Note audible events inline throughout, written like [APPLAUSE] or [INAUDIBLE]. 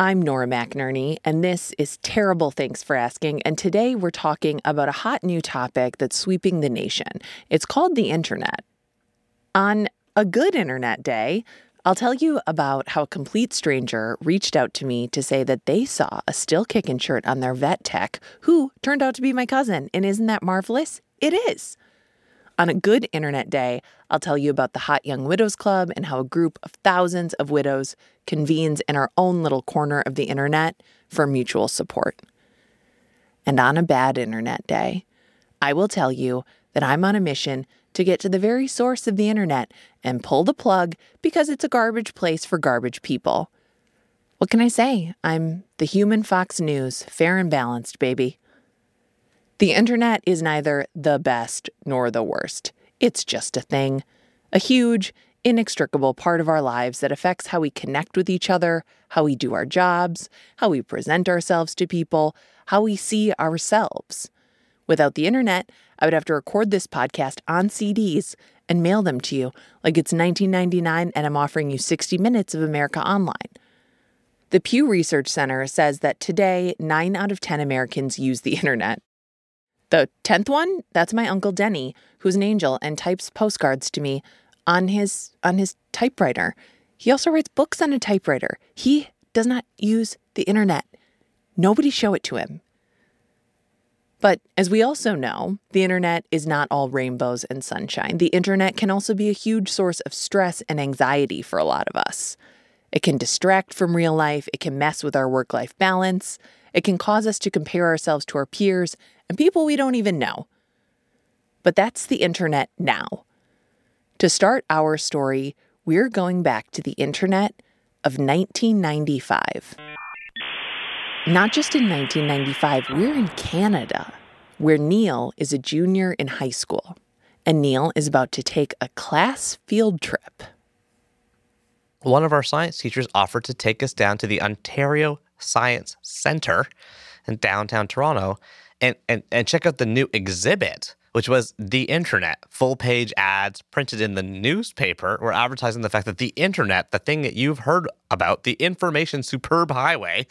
I'm Nora McInerney, and this is Terrible Thanks for Asking. And today we're talking about a hot new topic that's sweeping the nation. It's called the internet. On a good internet day, I'll tell you about how a complete stranger reached out to me to say that they saw a still kicking shirt on their vet tech, who turned out to be my cousin. And isn't that marvelous? It is. On a good internet day, I'll tell you about the Hot Young Widows Club and how a group of thousands of widows convenes in our own little corner of the internet for mutual support. And on a bad internet day, I will tell you that I'm on a mission to get to the very source of the internet and pull the plug because it's a garbage place for garbage people. What can I say? I'm the human Fox News, fair and balanced, baby. The internet is neither the best nor the worst. It's just a thing, a huge, inextricable part of our lives that affects how we connect with each other, how we do our jobs, how we present ourselves to people, how we see ourselves. Without the internet, I would have to record this podcast on CDs and mail them to you like it's 1999 and I'm offering you 60 minutes of America Online. The Pew Research Center says that today, 9 out of 10 Americans use the [LAUGHS] internet. The 10th one, that's my uncle Denny, who's an angel and types postcards to me on his on his typewriter. He also writes books on a typewriter. He does not use the internet. Nobody show it to him. But as we also know, the internet is not all rainbows and sunshine. The internet can also be a huge source of stress and anxiety for a lot of us. It can distract from real life, it can mess with our work life balance, it can cause us to compare ourselves to our peers and people we don't even know. But that's the internet now. To start our story, we're going back to the internet of 1995. Not just in 1995, we're in Canada, where Neil is a junior in high school, and Neil is about to take a class field trip. One of our science teachers offered to take us down to the Ontario Science Center in downtown Toronto and, and, and check out the new exhibit, which was the internet. Full page ads printed in the newspaper were advertising the fact that the internet, the thing that you've heard about, the information superhighway,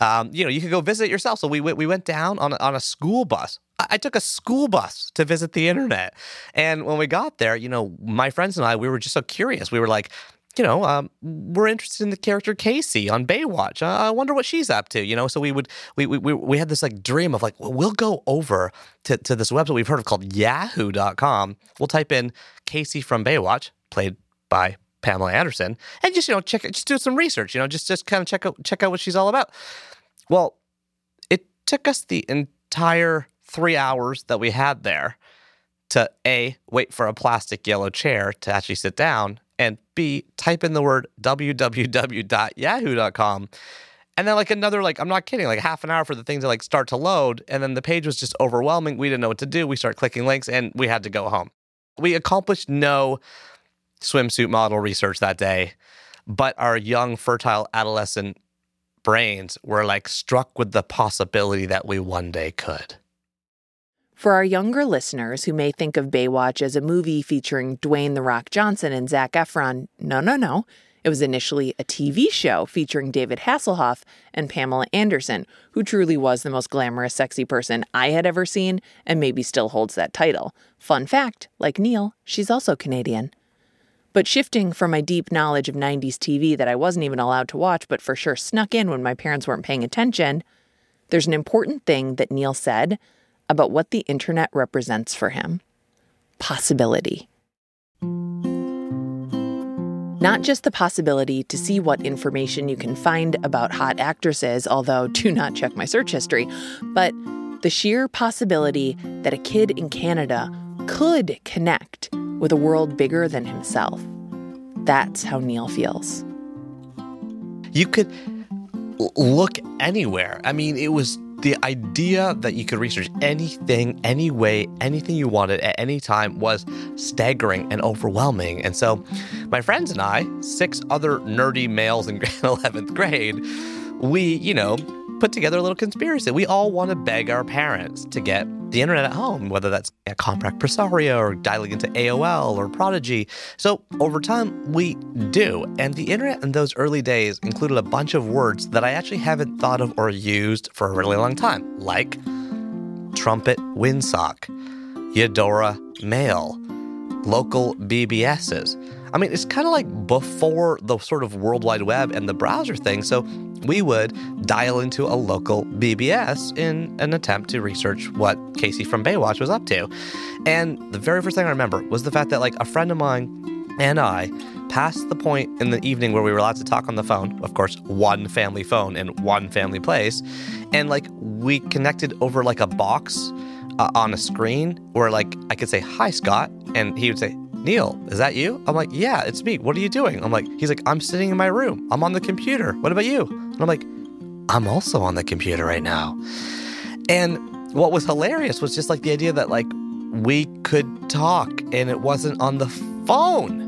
um, you know, you could go visit yourself. So we, we went down on on a school bus. I took a school bus to visit the internet. And when we got there, you know, my friends and I, we were just so curious. We were like, you know, um, we're interested in the character Casey on Baywatch. Uh, I wonder what she's up to, you know. So we would we we we had this like dream of like, well, we'll go over to to this website we've heard of called Yahoo.com. We'll type in Casey from Baywatch, played by Pamela Anderson, and just you know check just do some research, you know, just just kind of check out check out what she's all about. Well, it took us the entire three hours that we had there to a wait for a plastic yellow chair to actually sit down and B, type in the word www.yahoo.com. And then like another like I'm not kidding, like half an hour for the thing to like start to load. And then the page was just overwhelming. We didn't know what to do. We started clicking links and we had to go home. We accomplished no swimsuit model research that day, but our young, fertile adolescent brains were like struck with the possibility that we one day could. For our younger listeners who may think of Baywatch as a movie featuring Dwayne The Rock Johnson and Zac Efron, no, no, no. It was initially a TV show featuring David Hasselhoff and Pamela Anderson, who truly was the most glamorous, sexy person I had ever seen and maybe still holds that title. Fun fact like Neil, she's also Canadian. But shifting from my deep knowledge of 90s TV that I wasn't even allowed to watch, but for sure snuck in when my parents weren't paying attention, there's an important thing that Neil said about what the internet represents for him possibility. Not just the possibility to see what information you can find about hot actresses, although [LAUGHS] do not check my search history, but the sheer possibility that a kid in Canada could connect with a world bigger than himself. That's how Neil feels. You could look anywhere. I mean, it was the idea that you could research anything, any way, anything you wanted at any time was staggering and overwhelming. And so, my friends and I, six other nerdy males in [LAUGHS] 11th grade, we, you know, put together a little conspiracy. We all want to beg our parents to get the internet at home, whether that's a Compaq Presario or dialing into AOL or Prodigy. So over time, we do. And the internet in those early days included a bunch of words that I actually haven't thought of or used for a really long time, like Trumpet Winsock, Eudora mail, local BBSs. I mean, it's kind of like before the sort of World Wide Web and the browser thing. So we would dial into a local BBS in an attempt to research what Casey from Baywatch was up to. And the very first thing I remember was the fact that, like, a friend of mine and I passed the point in the evening where we were allowed to talk on the phone, of course, one family phone in one family place. And, like, we connected over like a box uh, on a screen where, like, I could say, Hi, Scott. And he would say, Neil, is that you? I'm like, yeah, it's me. What are you doing? I'm like, he's like, I'm sitting in my room. I'm on the computer. What about you? And I'm like, I'm also on the computer right now. And what was hilarious was just like the idea that like we could talk and it wasn't on the phone.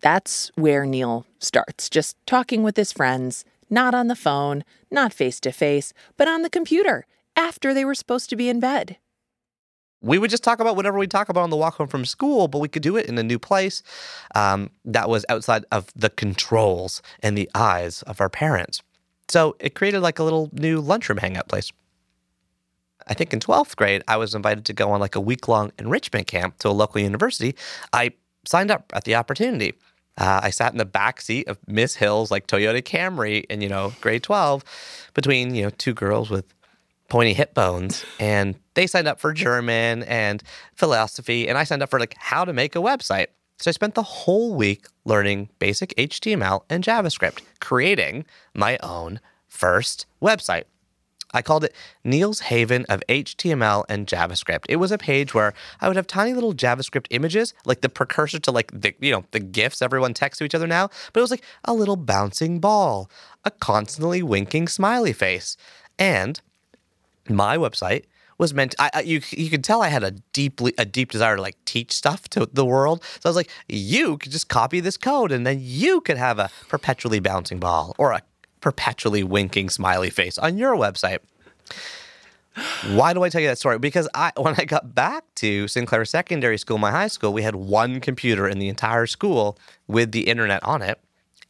That's where Neil starts, just talking with his friends, not on the phone, not face to face, but on the computer after they were supposed to be in bed we would just talk about whatever we talk about on the walk home from school, but we could do it in a new place um, that was outside of the controls and the eyes of our parents. So it created like a little new lunchroom hangout place. I think in 12th grade, I was invited to go on like a week long enrichment camp to a local university. I signed up at the opportunity. Uh, I sat in the back seat of Miss Hill's like Toyota Camry in, you know, grade 12 between, you know, two girls with pointy hip bones and they signed up for German and philosophy and I signed up for like how to make a website. So I spent the whole week learning basic HTML and JavaScript, creating my own first website. I called it Neil's Haven of HTML and JavaScript. It was a page where I would have tiny little JavaScript images, like the precursor to like the you know the gifs everyone texts to each other now. But it was like a little bouncing ball, a constantly winking smiley face, and my website was meant I, I, you you could tell I had a deeply a deep desire to like teach stuff to the world. So I was like, you could just copy this code and then you could have a perpetually bouncing ball or a perpetually winking smiley face on your website. Why do I tell you that story? Because I when I got back to Sinclair Secondary School, my high school, we had one computer in the entire school with the internet on it.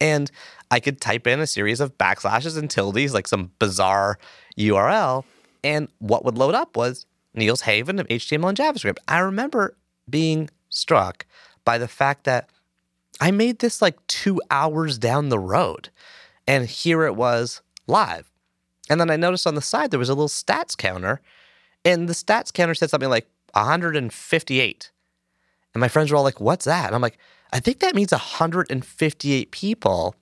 And I could type in a series of backslashes and tildes, like some bizarre URL, and what would load up was Neil's Haven of HTML and JavaScript. I remember being struck by the fact that I made this like two hours down the road, and here it was live. And then I noticed on the side there was a little stats counter, and the stats counter said something like 158. And my friends were all like, What's that? And I'm like, I think that means 158 people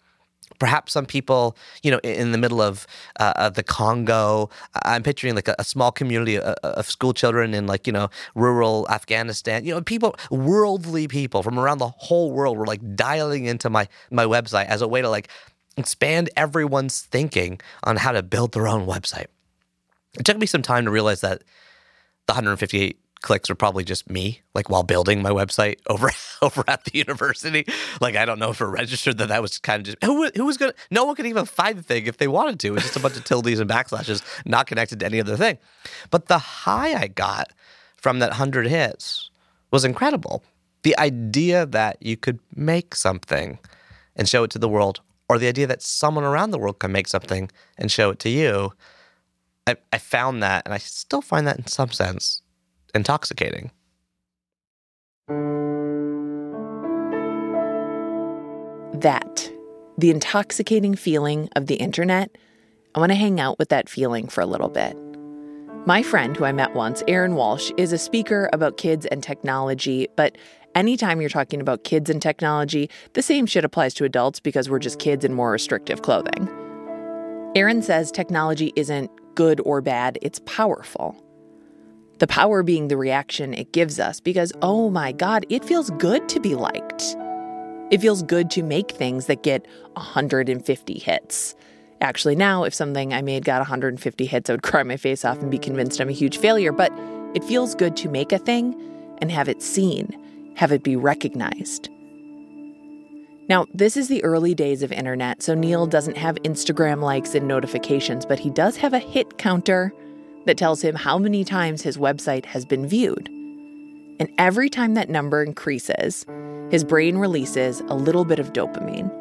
perhaps some people, you know, in the middle of uh, the Congo. I'm picturing like a, small community of, of, school children in like you know rural Afghanistan. You know, people, worldly people from around the whole world were like dialing into my my website as a way to like expand everyone's thinking on how to build their own website. It took me some time to realize that the 158 clicks were probably just me, like while building my website [LAUGHS] over over at the university. Like I don't know if it registered that that was kind of just who who was gonna. No one could even find the thing if they wanted to. It's just a bunch of tildes and backslashes, not connected to any other thing. But the high I got from that hundred hits was incredible. The idea that you could make something and show it to the world, or the idea that someone around the world can make something and show it to you. I, I found that, and I still find that in some sense intoxicating. That, the intoxicating feeling of the internet, I want to hang out with that feeling for a little bit. My friend who I met once, Aaron Walsh, is a speaker about kids and technology, but anytime you're talking about kids and technology, the same shit applies to adults because we're just kids in more restrictive clothing. Aaron says technology isn't good or bad, it's powerful. The power being the reaction it gives us because, oh my God, it feels good to be liked. It feels good to make things that get 150 hits. Actually, now, if something I made got 150 hits, I would cry my face off and be convinced I'm a huge failure. But it feels good to make a thing and have it seen, have it be recognized. Now, this is the early days of internet, so Neil doesn't have Instagram likes and notifications, but he does have a hit counter that tells him how many times his website has been viewed. And every time that number increases, his brain releases a little bit of dopamine.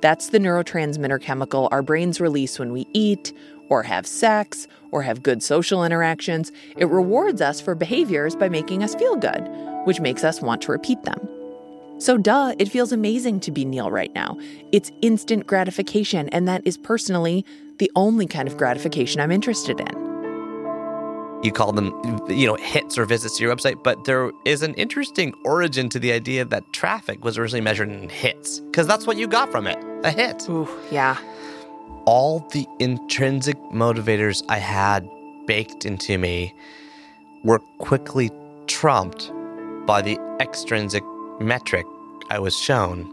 That's the neurotransmitter chemical our brains release when we eat, or have sex, or have good social interactions. It rewards us for behaviors by making us feel good, which makes us want to repeat them. So, duh, it feels amazing to be Neil right now. It's instant gratification, and that is personally the only kind of gratification I'm interested in. You call them, you know, hits or visits to your website, but there is an interesting origin to the idea that traffic was originally measured in hits, because that's what you got from it a hit. Ooh, yeah. All the intrinsic motivators I had baked into me were quickly trumped by the extrinsic metric I was shown,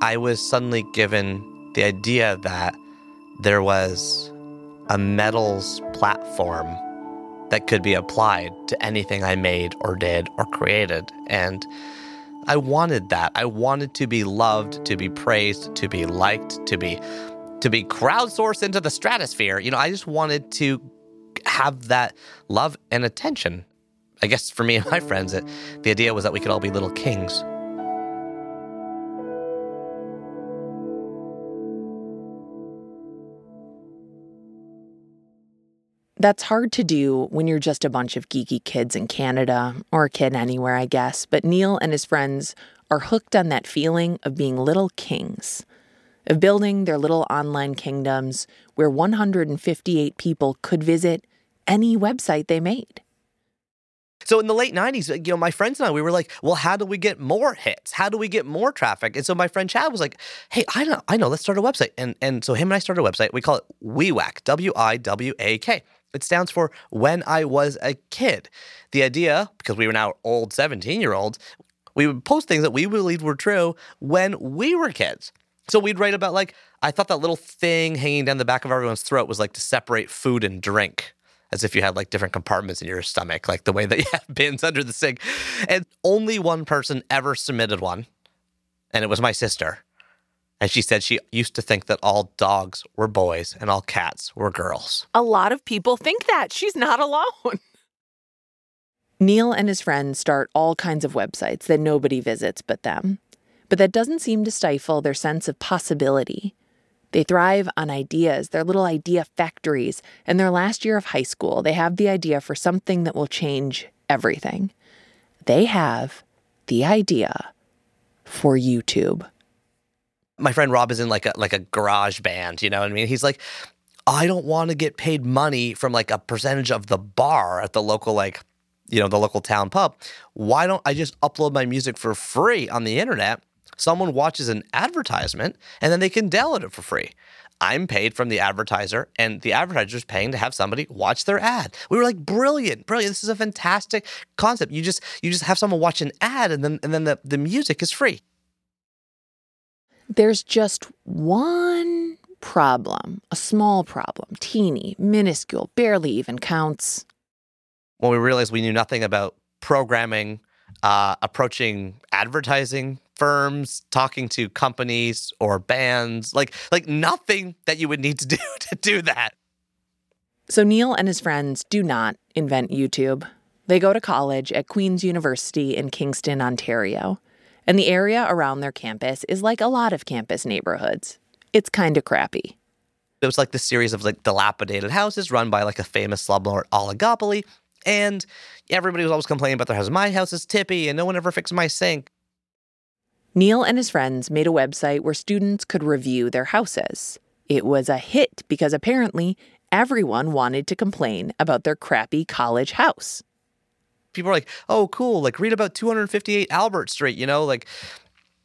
I was suddenly given the idea that there was a metals platform that could be applied to anything I made or did or created. And I wanted that. I wanted to be loved, to be praised, to be liked, to be to be crowdsourced into the stratosphere. You know, I just wanted to have that love and attention. I guess for me and my friends, it, the idea was that we could all be little kings. That's hard to do when you're just a bunch of geeky kids in Canada, or a kid anywhere, I guess. But Neil and his friends are hooked on that feeling of being little kings, of building their little online kingdoms where 158 people could visit any website they made. So in the late 90s, you know, my friends and I, we were like, well, how do we get more hits? How do we get more traffic? And so my friend Chad was like, hey, I know, I know, let's start a website. And and so him and I started a website. We call it WIWAK, W-I-W-A-K. It stands for When I Was a Kid. The idea, because we were now old 17 year olds, we would post things that we believed were true when we were kids. So we'd write about, like, I thought that little thing hanging down the back of everyone's throat was like to separate food and drink, as if you had like different compartments in your stomach, like the way that you have [LAUGHS] bins under the sink. And only one person ever submitted one, and it was my sister. And she said she used to think that all dogs were boys and all cats were girls. A lot of people think that. She's not alone. [LAUGHS] Neil and his friends start all kinds of websites that nobody visits but them. But that doesn't seem to stifle their sense of possibility. They thrive on ideas, their little idea factories. In their last year of high school, they have the idea for something that will change everything. They have the idea for YouTube my friend Rob is in like a like a garage band, you know what I mean? He's like, I don't want to get paid money from like a percentage of the bar at the local like you know the local town pub. Why don't I just upload my music for free on the internet? Someone watches an advertisement and then they can download it for free. I'm paid from the advertiser, and the advertiser's paying to have somebody watch their ad. We were like, brilliant, brilliant. This is a fantastic concept. You just you just have someone watch an ad, and then and then the, the music is free. There's just one problem, a small problem, teeny, minuscule, barely even counts. When we realized we knew nothing about programming, uh, approaching advertising firms, talking to companies or bands, like like nothing that you would need to [LAUGHS] do to do that. So Neil and his friends do not invent YouTube. They go to college at Queen's University in Kingston, Ontario. And the area around their campus is like a lot of campus neighborhoods. It's kind of crappy. It was like the series of like dilapidated houses run by like a famous slumlord oligopoly. And everybody was always complaining about their house. My house is tippy and no one ever fixed my sink. Neil and his friends made a website where students could review their houses. It was a hit because apparently everyone wanted to complain about their crappy college house people are like, oh, cool. Like, read about 258 Albert Street, you know, like,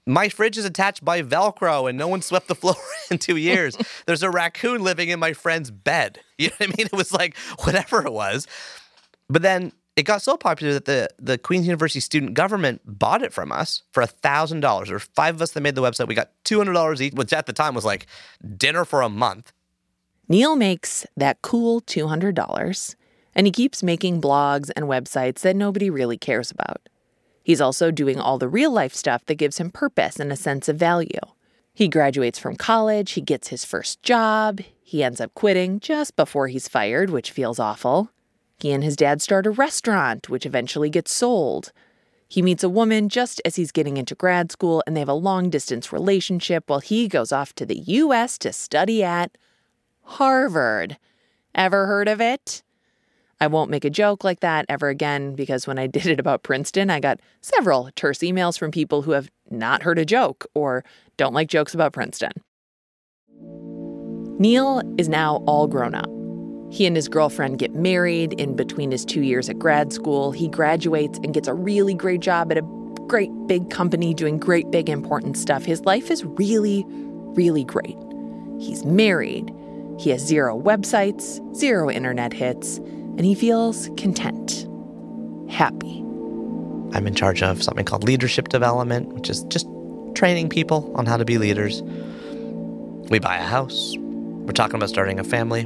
my fridge is attached by Velcro and no one swept the floor [LAUGHS] in two years. There's a raccoon living in my friend's bed. [LAUGHS] You know what I mean? It was like whatever it was. But then it got so popular that the, the Queen's University student government bought it from us for $1,000. There were five of us that made the website. We got $200 each, which at the time was like dinner for a month. Neil makes that cool $200 and he keeps making blogs and websites that nobody really cares about. He's also doing all the real life stuff that gives him purpose and a sense of value. He graduates from college, he gets his first job, he ends up quitting just before he's fired, which feels awful. He and his dad start a restaurant, which eventually gets sold. He meets a woman just as he's getting into grad school, and they have a long distance relationship while he goes off to the US to study at Harvard. Ever heard of it? I won't make a joke like that ever again because when I [LAUGHS] did it about Princeton, I got several terse emails from people who have not heard a joke or don't like jokes about Princeton. Neil is now all grown up. He and his girlfriend get married in between his two years at grad school. He graduates and gets a really great job at a great big company doing great big important stuff. His life is really, really great. He's married. He has zero websites, zero internet hits, and he feels content, happy. I'm in charge of something called leadership development, which is just training people on how to be leaders. We buy a house. We're talking about starting a family.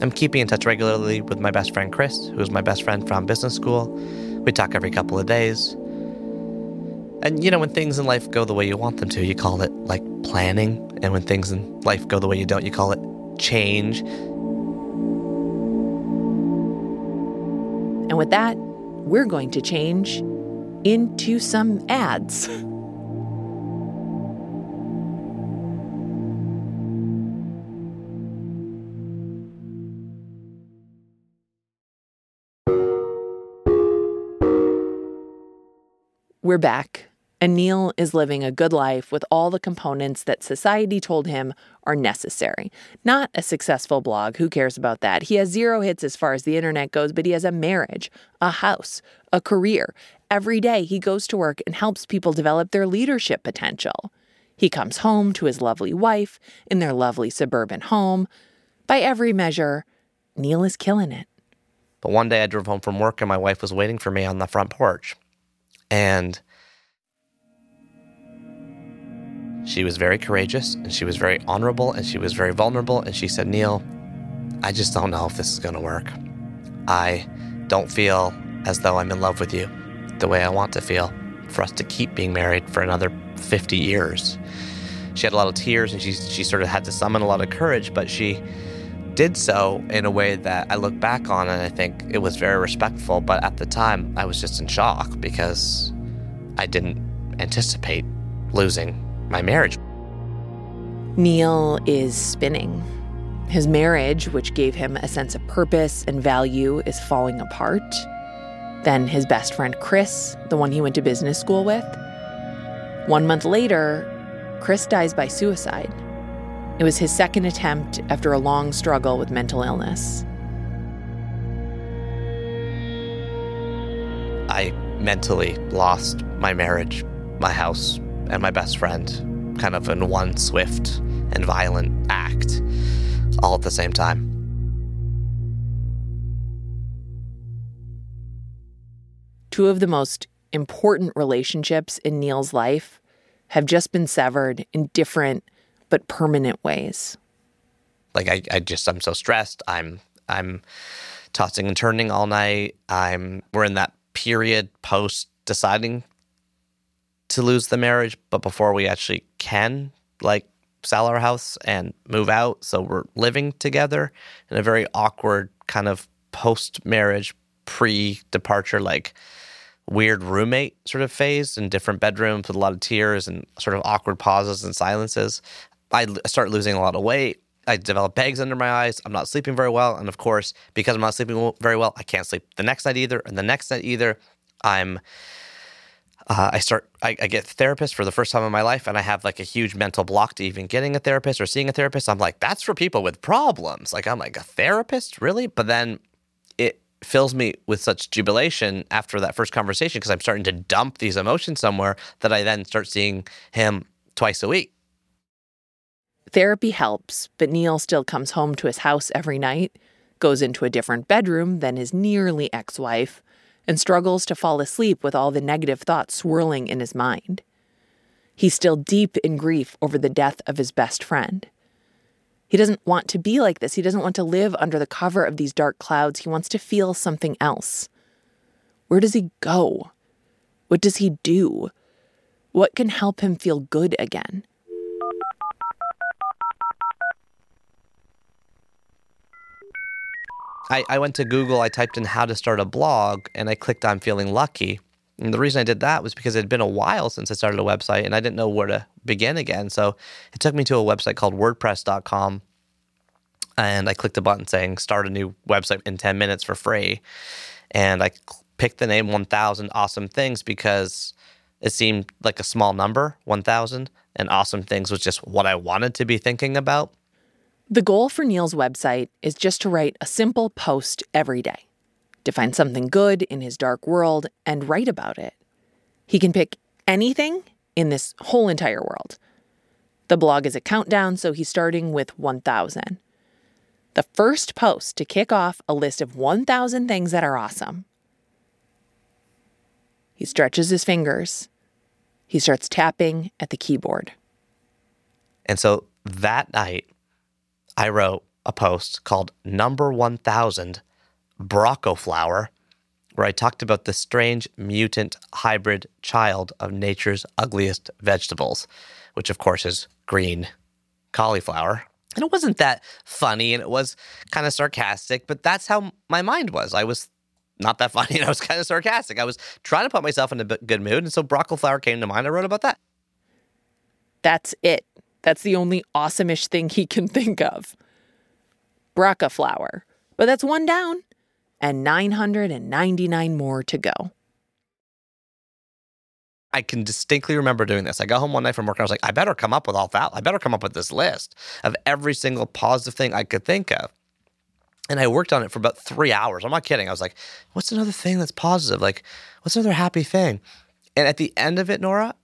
I'm keeping in touch regularly with my best friend Chris, who's my best friend from business school. We talk every couple of days. And you know, when things in life go the way you want them to, you call it like planning. And when things in life go the way you don't, you call it change. And with that, we're going to change into some ads. [LAUGHS] We're back, and Neil is living a good life with all the components that society told him are necessary. Not a successful blog, who cares about that? He has zero hits as far as the internet goes, but he has a marriage, a house, a career. Every day he goes to work and helps people develop their leadership potential. He comes home to his lovely wife in their lovely suburban home. By every measure, Neil is killing it. But one day I drove home from work and my wife was waiting for me on the front porch. And she was very courageous and she was very honorable and she was very vulnerable. And she said, Neil, I just don't know if this is going to work. I don't feel as though I'm in love with you the way I want to feel for us to keep being married for another 50 years. She had a lot of tears and she, she sort of had to summon a lot of courage, but she did so in a way that I look back on and I think it was very respectful. But at the time, I was just in shock because I didn't anticipate losing my marriage. Neil is spinning. His marriage, which gave him a sense of purpose and value, is falling apart. Then his best friend Chris, the one he went to business school with. One month later, Chris dies by suicide. It was his second attempt after a long struggle with mental illness. I mentally lost my marriage, my house, and my best friend, kind of in one swift and violent act, all at the same time. Two of the most important relationships in Neil's life have just been severed in different but permanent ways. Like I, I just I'm so stressed. I'm I'm tossing and turning all night. I'm we're in that period post deciding to lose the marriage, but before we actually can like sell our house and move out. So we're living together in a very awkward kind of post marriage, pre departure, like weird roommate sort of phase in different bedrooms with a lot of tears and sort of awkward pauses and silences. I start losing a lot of weight. I develop bags under my eyes. I'm not sleeping very well. And of course, because I'm not sleeping very well, I can't sleep the next night either. And the next night either, I'm, uh, I start, I, I get therapist for the first time in my life. And I have like a huge mental block to even getting a therapist or seeing a therapist. I'm like, that's for people with problems. Like, I'm like, a therapist? Really? But then it fills me with such jubilation after that first conversation because I'm starting to dump these emotions somewhere that I then start seeing him twice a week Therapy helps, but Neil still comes home to his house every night, goes into a different bedroom than his nearly ex wife, and struggles to fall asleep with all the negative thoughts swirling in his mind. He's still deep in grief over the death of his best friend. He doesn't want to be like this. He doesn't want to live under the cover of these dark clouds. He wants to feel something else. Where does he go? What does he do? What can help him feel good again? I, I went to Google, I typed in how to start a blog, and I clicked on feeling lucky. And the reason I did that was because it had been a while since I started a website and I didn't know where to begin again. So it took me to a website called WordPress.com. And I clicked a button saying start a new website in 10 minutes for free. And I picked the name 1000 Awesome Things because it seemed like a small number, 1000. And Awesome Things was just what I wanted to be thinking about. The goal for Neil's website is just to write a simple post every day, to find something good in his dark world and write about it. He can pick anything in this whole entire world. The blog is a countdown, so he's starting with 1,000. The first post to kick off a list of 1,000 things that are awesome. He stretches his fingers. He starts tapping at the keyboard. And so that night, I wrote a post called Number 1000 Broccoflower, where I talked about the strange mutant hybrid child of nature's ugliest vegetables, which of course is green cauliflower. And it wasn't that funny and it was kind of sarcastic, but that's how my mind was. I was not that [LAUGHS] funny and I was kind of sarcastic. I was trying to put myself in a good mood. And so broccoli flower came to mind. I wrote about that. That's it. That's the only awesome-ish thing he can [LAUGHS] think of. Broccoflower. But that's one down and 999 more to go. I can distinctly remember doing this. I got home one night from work and I was like, I better come up with all that. I better come up with this list of every single positive thing I could think of. And I worked on it for about three hours. I'm not kidding. I was like, what's another thing that's positive? Like, what's another happy thing? And at the end of it, Nora,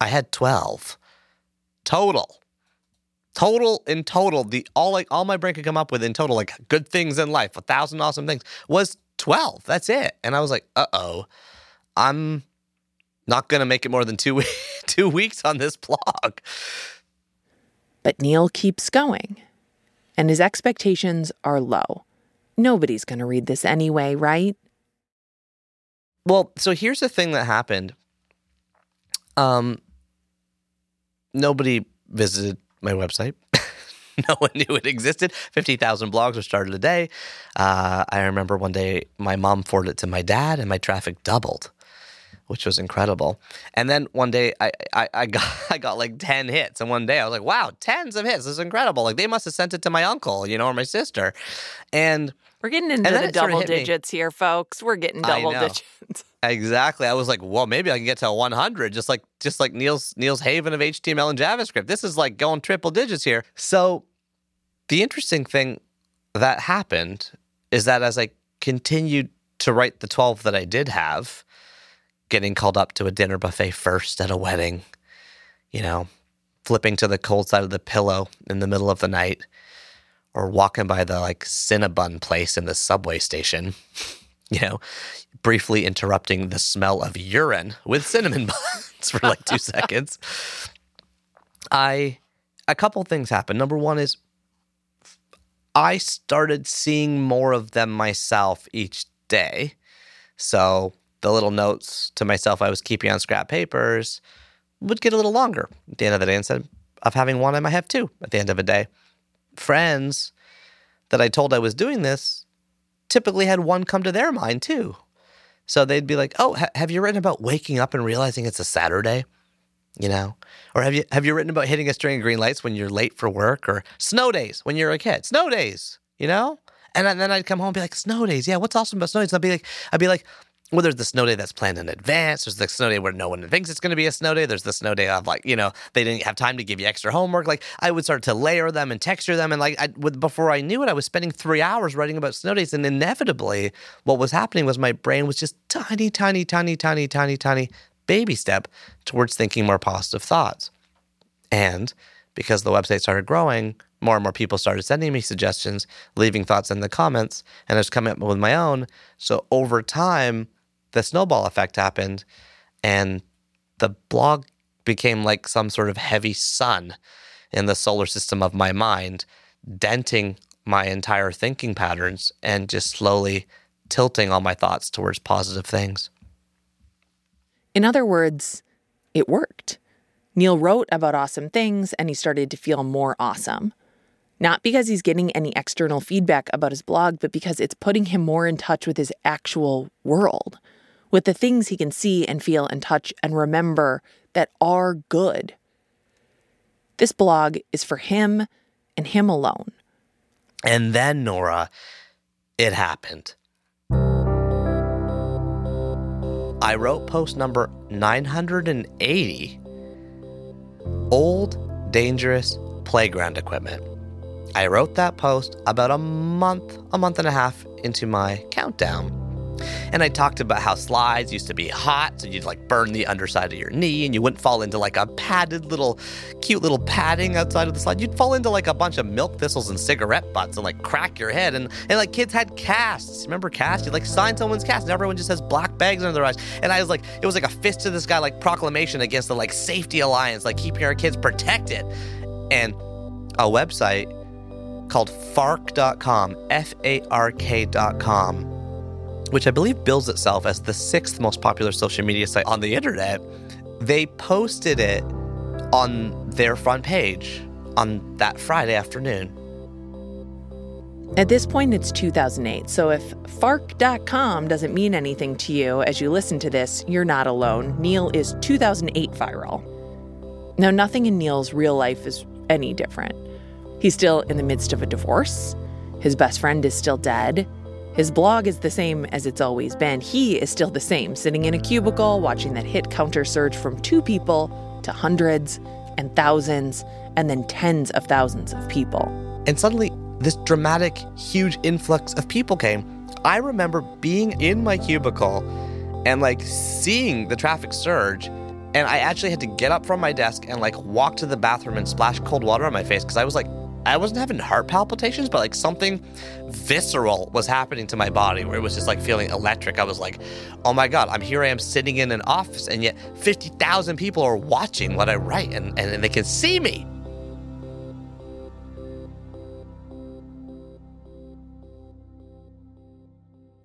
I had 12 total. Total in total, the all like all my brain could come up with in total, like good things in life, a thousand awesome things, was 12. That's it. And I was like, uh oh, I'm not gonna make it more than two [LAUGHS] two weeks on this blog. But Neil keeps going, and his expectations are low. Nobody's gonna read this anyway, right? Well, so here's the thing that happened. Um, nobody visited my website. [LAUGHS] no one knew it existed. 50,000 blogs were started a day. Uh, I remember one day my mom forwarded it to my dad and my traffic doubled, which was incredible. And then one day I, I, I, got, [LAUGHS] I got like 10 hits. And one day I was like, wow, tens of hits. This is incredible. Like they must have sent it to my uncle, you know, or my sister. And we're getting into the double digits me. here, folks. We're getting double [LAUGHS] digits. Exactly. I was like, well, maybe I can get to 100, just like just like Neil's Neil's haven of HTML and JavaScript. This is like going triple digits here. So the interesting thing that happened is that as I continued to write the 12 that I did have, getting called up to a dinner buffet first at a wedding, you know, flipping to the cold side of the pillow in the middle of the night, or walking by the like Cinnabon place in the subway station, [LAUGHS] you know, briefly interrupting the smell of urine with cinnamon [LAUGHS] buns for like two seconds. I, a couple things happened. Number one is I started seeing more of them myself each day. So the little notes to myself I was keeping on scrap papers would get a little longer at the end of the day. Instead of having one, I might have two at the end of a day. Friends that I told I was doing this typically had one come to their mind too. So they'd be like, "Oh, ha- have you written about waking up and realizing it's a Saturday?" You know, or have you have you written about hitting a string of green lights when you're late for work, or snow days when you're a kid? Snow days, you know. And then I'd come home and be like, "Snow days, yeah. What's awesome about snow days?" I'd be like, "I'd be like, well, there's the snow day that's planned in advance. There's the snow day where no one thinks it's going to be a snow day. There's the snow day of like, you know, they didn't have time to give you extra homework. Like I would start to layer them and texture them. And like I, with, before I knew it, I was spending three hours writing about snow days. And inevitably what was happening was my brain was just tiny, tiny, tiny, tiny, tiny, tiny baby step towards thinking more positive thoughts. And because the website started growing, more and more people started sending me suggestions, leaving thoughts in the comments, and I was coming up with my own. So over time, the snowball effect happened and the blog became like some sort of heavy sun in the solar system of my mind, denting my entire thinking patterns and just slowly tilting all my thoughts towards positive things. In other words, it worked. Neil wrote about awesome things and he started to feel more awesome. Not because he's getting any external feedback about his blog, but because it's putting him more in touch with his actual world, with the things he can see and feel and touch and remember that are good. This blog is for him and him alone. And then, Nora, it happened. I wrote post number 980 Old, Dangerous Playground Equipment. I wrote that post about a month, a month and a half into my countdown. And I talked about how slides used to be hot, so you'd like burn the underside of your knee and you wouldn't fall into like a padded little, cute little padding outside of the slide. You'd fall into like a bunch of milk thistles and cigarette butts and like crack your head. And, and like kids had casts. Remember casts? You'd like sign someone's cast and everyone just has black bags under their eyes. And I was like, it was like a fist to this guy like proclamation against the like safety alliance, like keeping our kids protected. And a website called fark.com, F A R K.com which I believe bills itself as the sixth most popular social media site on the internet, they posted it on their front page on that Friday afternoon. At this point, it's 2008, so if Fark.com doesn't mean anything to you as you listen to this, you're not alone. Neil is 2008 viral. Now, nothing in Neil's real life is any different. He's still in the midst of a divorce. His best friend is still dead. His blog is the same as it's always been. He is still the same, sitting in a cubicle, watching that hit counter surge from two people to hundreds and thousands, and then tens of thousands of people. And suddenly, this dramatic, huge influx of people came. I remember being in my cubicle and like seeing the traffic surge. And I actually had to get up from my desk and like walk to the bathroom and splash cold water on my face because I was like I wasn't having heart palpitations, but like something visceral was happening to my body where it was just like feeling electric. I was like, oh my God, I'm here I am sitting in an office and yet 50,000 people are watching what I write and, and they can see me.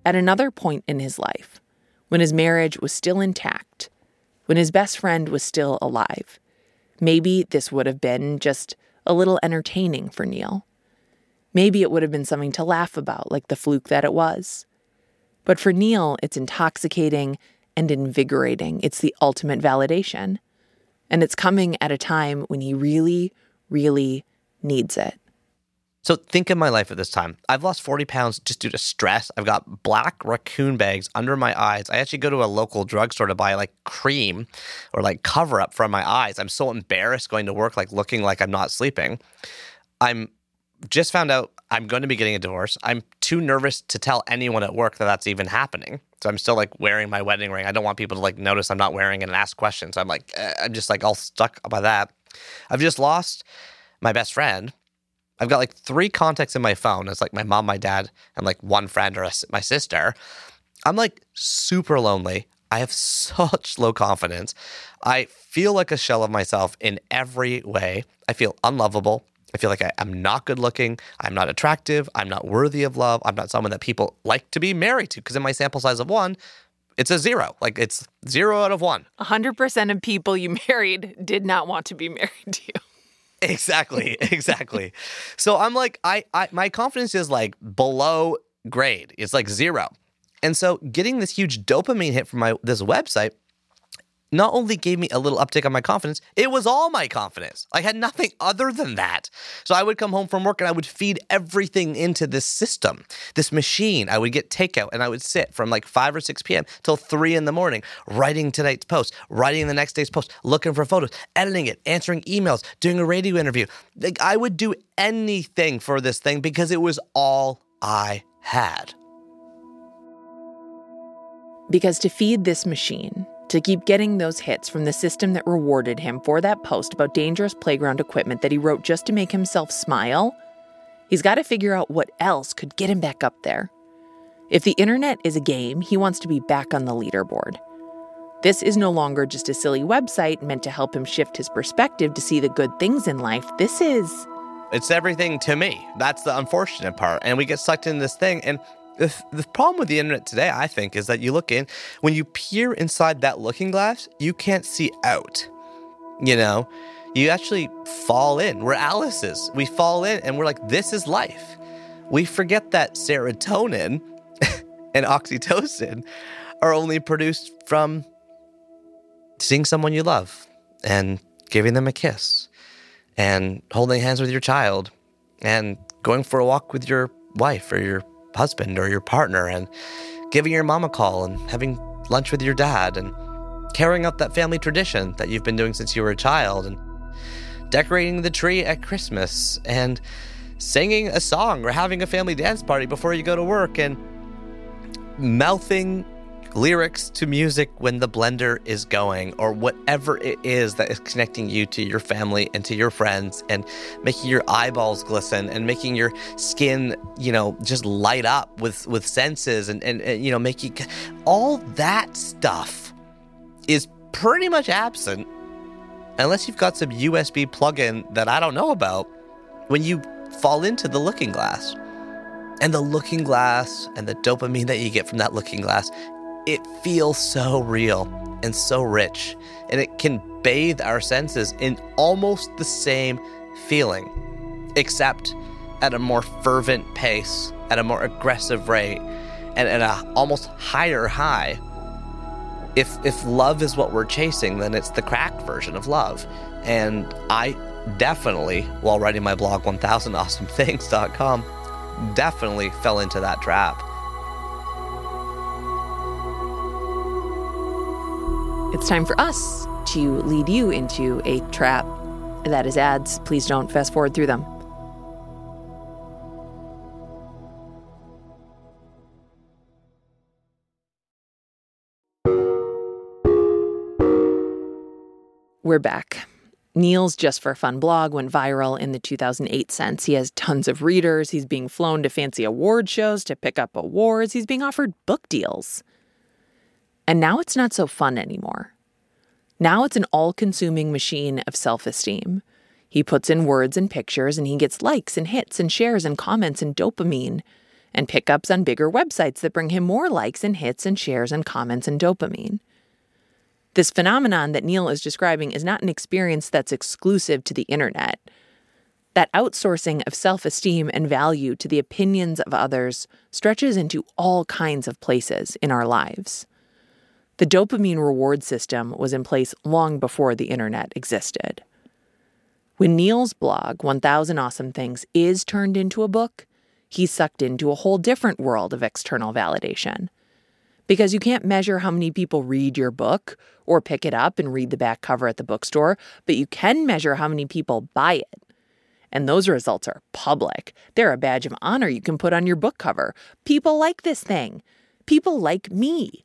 At another point in his life, when his marriage was still intact, when his best friend was still alive, maybe this would have been just a little entertaining for Neil. Maybe it would have been something to laugh about, like the fluke that it was. But for Neil, it's intoxicating and invigorating. It's the ultimate validation. And it's coming at a time when he really, really needs it. So think of my life at this time. I've lost 40 pounds just due to stress. I've got black raccoon bags under my eyes. I actually go to a local drugstore to buy like cream or like cover up from my eyes. I'm so embarrassed going to work, like looking like I'm not sleeping. I'm just found out I'm going to be getting a divorce. I'm too nervous to tell anyone at work that that's even happening. So I'm still like wearing my wedding ring. I don't want people to like notice I'm not wearing it and ask questions. I'm like, uh, I'm just like all stuck by that. I've just lost my best friend I've got like three contacts in my phone. It's like my mom, my dad, and like one friend or a, my sister. I'm like super lonely. I have [LAUGHS] such low confidence. I feel like a shell of myself in every way. I feel unlovable. I feel like I, am not good looking. I'm not attractive. I'm not worthy of love. I'm not someone that people like to be married to. Because in my sample size of one, it's a zero. Like it's zero out of one. 100% of people you [LAUGHS] married did not want to be married to you. Exactly, [LAUGHS] exactly. so I'm like, I, I, my confidence is like below grade. It's like zero. And so getting this huge dopamine hit from my this website not only gave me a little uptick on my confidence, it was all my confidence. I had nothing other than that. So I would come home from work and I would feed everything into this system, this machine. I would get takeout and I would sit from like 5 or 6 p.m. till 3 in the morning, writing tonight's post, writing the next day's post, looking for photos, editing it, answering emails, doing a radio interview. Like I would do anything for this thing because it was all I had. Because to feed this machine, to keep getting those hits from the system that rewarded him for that post about dangerous playground equipment that he wrote just to make himself smile, he's got to figure out what else could get him back up there. If the internet is a game, he wants to be back on the leaderboard. This is no longer just a silly website meant to help him shift his perspective to see the good things in life. This is. It's everything to me. That's the unfortunate part. And we get sucked in this thing. And The, the problem with the internet today, I think, is that you look in, when you peer inside that looking glass, you can't see out. You know, you actually fall in. We're Alice's. We fall in and we're like, this is life. We forget that serotonin [LAUGHS] and oxytocin are only produced from seeing someone you love and giving them a kiss and holding hands with your child and going for a walk with your wife or your husband or your partner and giving your mom a call and having lunch with your dad and carrying out that family tradition that you've been doing since you were a child and decorating the tree at Christmas and singing a song or having a family dance party before you go to work and mouthing lyrics to music when the blender is going, or whatever it is that is connecting you to your family and to your friends, and making your eyeballs glisten and making your skin, you know, just light up with with senses, and and, and you know, making all that stuff is pretty much absent unless you've got some USB plug-in that I don't know about when you fall into the looking glass. And the looking glass and the dopamine that you get from that looking glass it feels so real and so rich, and it can bathe our senses in almost the same feeling, except at a more fervent pace, at a more aggressive rate, and at a almost higher high. If if love is what we're chasing, then it's the crack version of love. And I definitely, while writing my blog 1000awesomethings.com, definitely fell into that trap. It's time for us to lead you into a trap that is ads. Please don't fast forward through them. We're back. Neil's Just for Fun blog went viral in the 2008 sense. He has tons of readers. He's being flown to fancy award shows to pick up awards. He's being offered book deals. And now it's not so fun anymore. Now it's an all consuming machine of self esteem. He puts in words and pictures and he gets likes and hits and shares and comments and dopamine and pickups on bigger websites that bring him more likes and hits and shares and comments and dopamine. This phenomenon that Neil is describing is not an experience that's exclusive to the internet. That outsourcing of self esteem and value to the opinions of others stretches into all kinds of places in our lives. The dopamine reward system was in place long before the internet existed. When Neil's blog, 1000 Awesome Things, is turned into a book, he's sucked into a whole different world of external validation. Because you can't measure how many people read your book or pick it up and read the back cover at the bookstore, but you can measure how many people buy it. And those results are public. They're a badge of honor you can put on your book cover. People like this thing. People like me.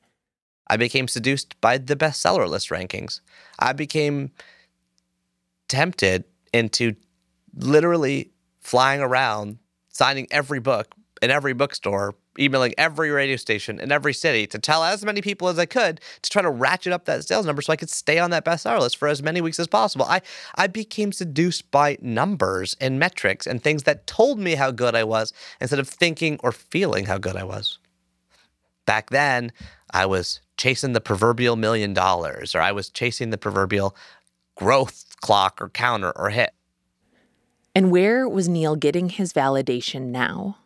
I became seduced by the bestseller list rankings. I became tempted into literally flying around, signing every book in every bookstore, emailing every radio station in every city to tell as many people as I could to try to ratchet up that sales number so I could stay on that bestseller list for as many weeks as possible. I, I became seduced by numbers and metrics and things that told me how good I was instead of thinking or feeling how good I was. Back then, I was chasing the proverbial million dollars, or I was chasing the proverbial growth clock or counter or hit. And where was Neil getting his validation now?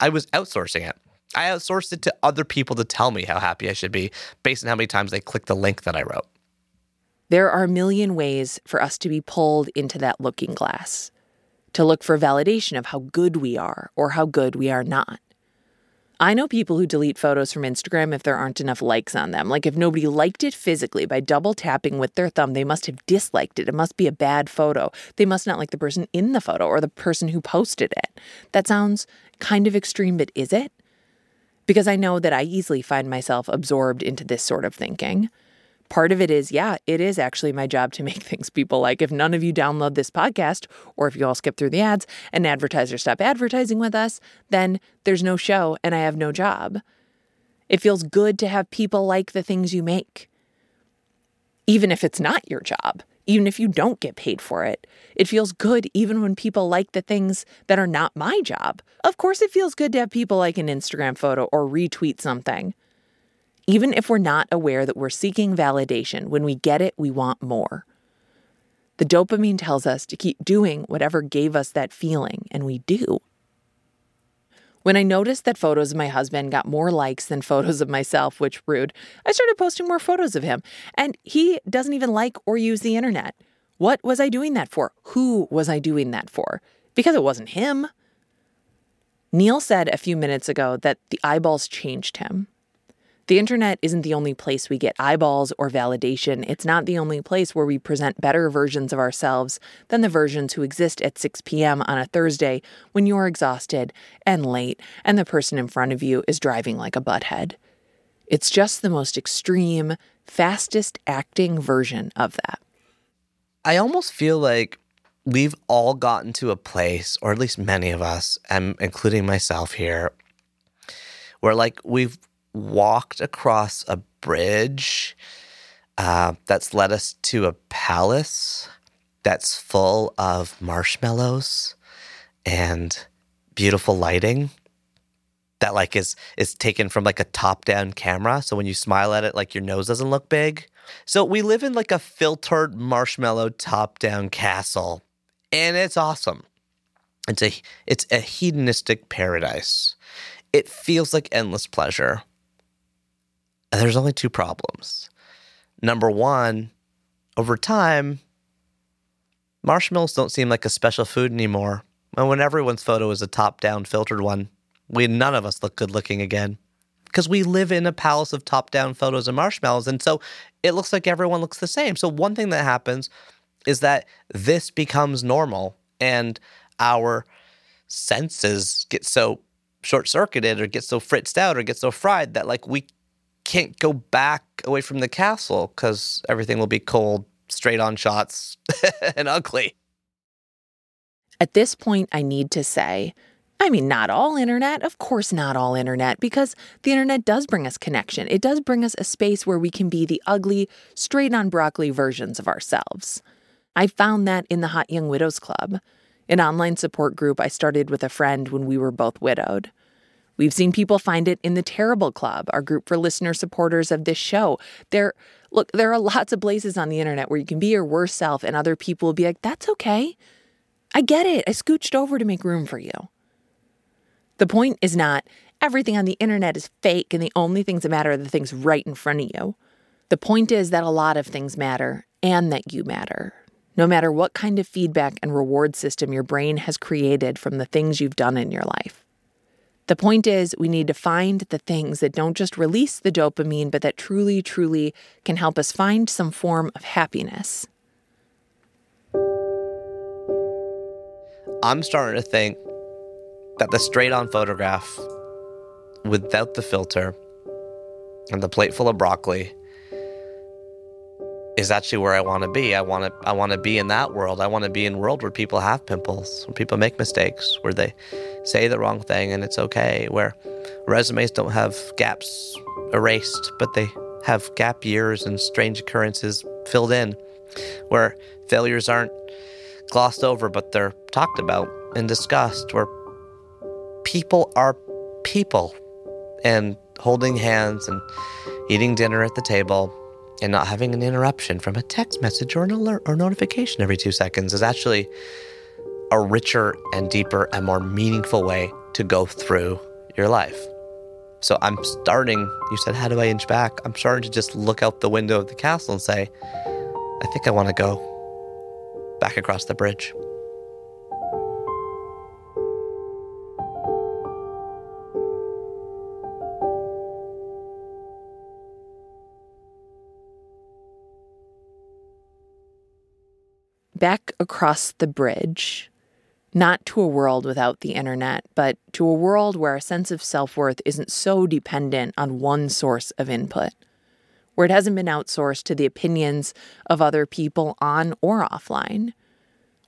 I was outsourcing it. I outsourced it to other people to tell me how happy I should be based on how many times they clicked the link that I wrote. There are a million ways for us to be pulled into that looking glass, to look for validation of how good we are or how good we are not. I know people who delete photos from Instagram if there aren't enough likes on them. Like if nobody liked it physically by double tapping with their thumb, they must have disliked it. It must be a bad photo. They must not like the person in the photo or the person who posted it. That sounds kind of extreme, but is it? Because I know that I easily find myself absorbed into this sort of thinking part of it is, yeah, it is actually my job to make [LAUGHS] things people like. If none of you download this podcast, or if you all skip through the ads and advertisers stop advertising with us, then there's no show and I have no job. It feels good to have people like the things you make. even if it's not your job, even if you don't get paid for it. It feels good even when people like the things that are not my job. Of course, it feels good to have people like an Instagram photo or retweet something. Even if we're not aware that we're seeking validation, when we get it, we want more. The dopamine tells us to keep doing whatever gave us that feeling, and we do. When I noticed that photos of my husband got more likes than photos of myself, which rude, I started posting more photos of him. And he doesn't even like or use the internet. What was I doing that for? Who was I doing that for? Because it wasn't him. Neil said a few minutes ago that the eyeballs changed him. The internet isn't the only place we get eyeballs or validation. It's not the only place where we present better versions of ourselves than the versions who exist at 6 p.m. on a Thursday when you're exhausted and late and the person in front of you is driving like a butthead. It's just the most extreme, fastest acting version of that. I almost feel like we've all gotten to a place, or at least many of us, and including myself here, where like we've walked across a bridge uh, that's led us to a palace that's full of marshmallows and beautiful lighting that like is is taken from like a top down camera. So when you smile at it like your nose doesn't look big. So we live in like a filtered marshmallow top down castle and it's awesome. It's a it's a hedonistic paradise. It feels like endless pleasure and there's only two problems. Number one, over time, marshmallows don't seem like a special food anymore. And when everyone's photo is a top down filtered one, we none of us look good looking again. Because we live in a palace of top down photos and marshmallows. And so it looks like everyone looks the same. So one thing that happens is that this becomes normal and our senses get so short circuited or get so fritzed out or get so fried that like we can't go back away from the castle because everything will be cold, straight on shots, [LAUGHS] and ugly. At this point, I need to say, I mean, not all internet, of course, not all internet, because the internet does bring us connection. It does bring us a space where we can be the ugly, straight on broccoli versions of ourselves. I found that in the Hot Young Widows Club, an online support group I started with a friend when we were both widowed. We've seen people find it in the Terrible Club, our group for listener supporters of this show. There look, there are lots of places on the internet where you can be your worst self and other people will be like, "That's okay. I get it. I scooched over to make room for you." The point is not everything on the internet is fake and the only things that matter are the things right in front of you. The point is that a lot of things matter and that you matter. No matter what kind of feedback and reward system your brain has created from the things you've done in your life. The point is, we need to find the things that don't just release the dopamine, but that truly, truly can help us find some form of happiness. I'm starting to think that the straight on photograph without the filter and the plate full of broccoli is actually where I want to be. I want to I want to be in that world. I want to be in a world where people have pimples, where people make mistakes, where they say the wrong thing and it's okay, where resumes don't have gaps erased, but they have gap years and strange occurrences filled in, where failures aren't glossed over but they're talked about and discussed, where people are people and holding hands and eating dinner at the table and not having an interruption from a text message or an alert or notification every two seconds is actually a richer and deeper and more meaningful way to go through your life. So I'm starting, you said, how do I inch back? I'm starting to just look out the window of the castle and say, I think I want to go back across the bridge. Back across the bridge, not to a world without the internet, but to a world where a sense of self worth isn't so dependent on one source of input, where it hasn't been outsourced to the opinions of other people on or offline,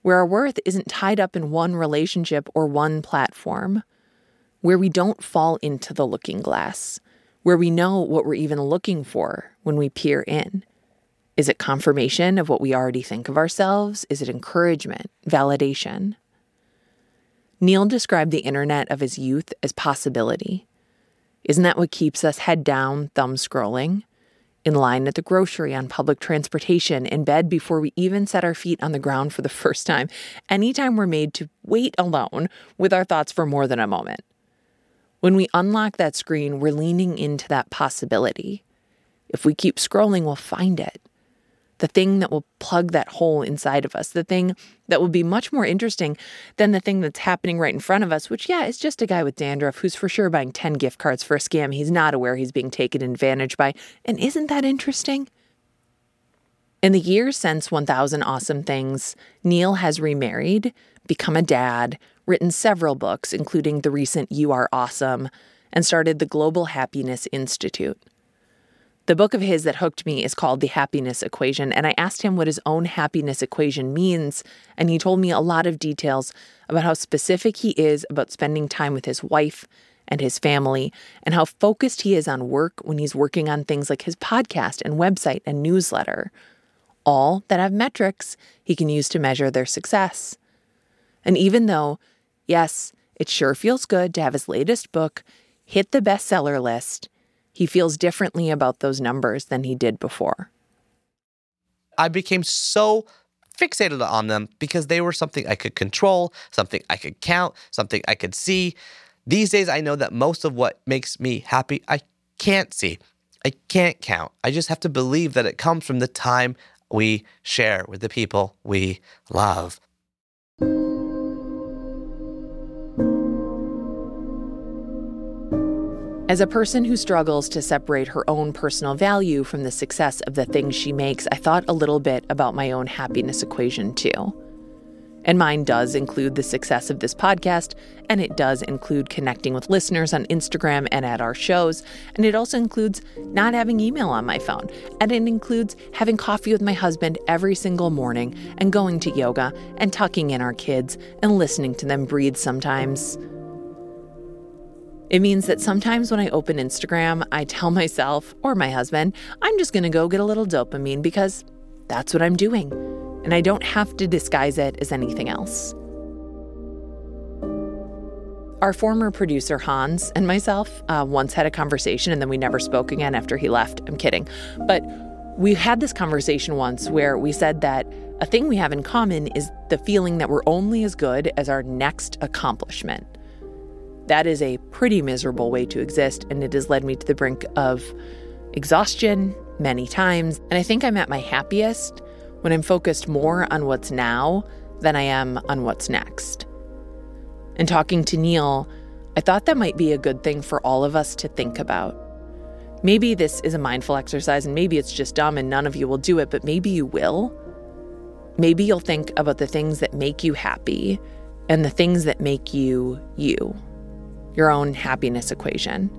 where our worth isn't tied up in one relationship or one platform, where we don't fall into the looking glass, where we know what we're even looking for when we peer in. Is it confirmation of what we already think of ourselves? Is it encouragement, validation? Neil described the internet of his youth as possibility. Isn't that what keeps us head down, thumb scrolling? In line at the grocery, on public transportation, in bed before we even set our feet on the ground for the [LAUGHS] first time, anytime we're made to wait alone with our thoughts for more than a moment. When we unlock that screen, we're leaning into that possibility. If we keep scrolling, we'll find it the thing that will plug that hole inside of us, the thing that will be much more interesting than the thing that's happening right in front of us, which, yeah, is just a guy with dandruff who's for sure buying 10 gift cards for a scam he's not aware he's being taken advantage by. And isn't that interesting? In the years since 1000 Awesome Things, Neil has remarried, become a dad, written several books, including the recent You Are Awesome, and started the Global Happiness Institute. The book of his that hooked me is called The Happiness Equation, and I asked him what his own happiness equation means, and he told me a lot of details about how specific he is about spending time with his wife and his family, and how focused he is on work when he's working on things like his podcast and website and newsletter, all that have metrics he can use to measure their success. And even though, yes, it sure feels good to have his latest book hit the bestseller list, he feels differently about those numbers than he did before. I became so fixated on them because they were something I could control, something I could count, something I could see. These days, I know that most of what makes me happy, I can't see. I can't count. I just have to believe that it comes from the time we share with the people we love. As a person who struggles to separate her own personal value from the success of the things she makes, I thought a little bit about my own happiness equation too. And mine does include the success of this podcast, and it does include connecting with listeners on Instagram and at our shows, and it also includes not having email on my phone, and it includes having coffee with my husband every single morning, and going to yoga, and tucking in our kids, and listening to them breathe sometimes. It means that sometimes when I open Instagram, I tell myself or my husband, I'm just going to go get a little dopamine because that's what I'm doing. And I don't have to disguise it as anything else. Our former producer, Hans, and myself uh, once had a conversation and then we never spoke again after he left. I'm kidding. But we had this conversation once where we said that a thing we have in common is the feeling that we're only as good as our next accomplishment. That is a pretty miserable way to exist, and it has led me to the brink of exhaustion many times. And I think I'm at my happiest when I'm focused more on what's now than I am on what's next. And talking to Neil, I thought that might be a good thing for all of us to think about. Maybe this is a mindful exercise and maybe it's just dumb and none of you will do it, but maybe you will. Maybe you'll think about the things that make you happy and the things that make you you your own happiness equation.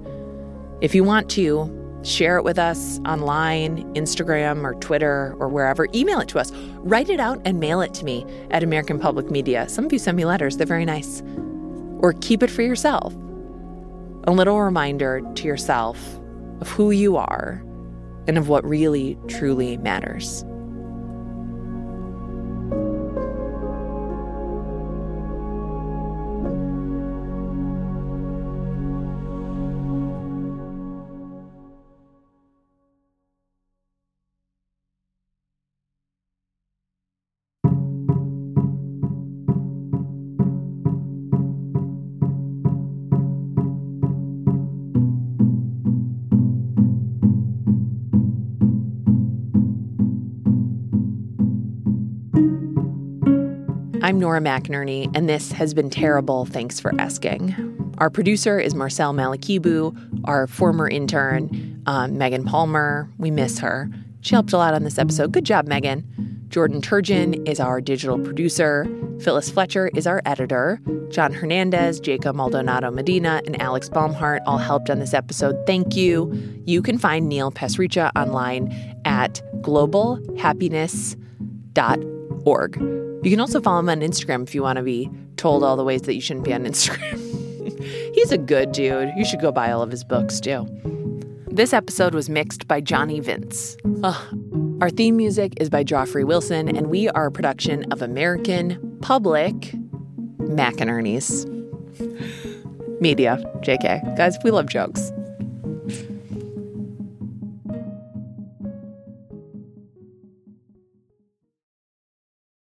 If you want to, share it with us online, Instagram or Twitter or wherever. Email it to us. Write it out and mail it to me at American Public Media. Some of you send me letters, they're very nice. Or keep it for yourself. A little reminder to yourself of who you are and of what really, truly matters. I'm Nora McInerny, and this has been terrible. Thanks for asking. Our producer is Marcel Malekebu, our former intern, um, Megan Palmer. We miss her. She helped a lot on this episode. Good job, Megan. Jordan Turgeon is our digital producer. Phyllis Fletcher is our editor. John Hernandez, Jacob Maldonado Medina, and Alex Baumhart all helped on this episode. Thank you. You can find Neil Pasricha online at globalhappiness.org. You can also follow him on Instagram if you want to be told all the ways that you shouldn't be on Instagram. [LAUGHS] He's a good dude. You should go buy all of his books too. This episode was mixed by Johnny Vince. Ugh. Our theme music is by Joffrey Wilson, and we are a production of American Public McInerny's Media. JK. Guys, we love jokes.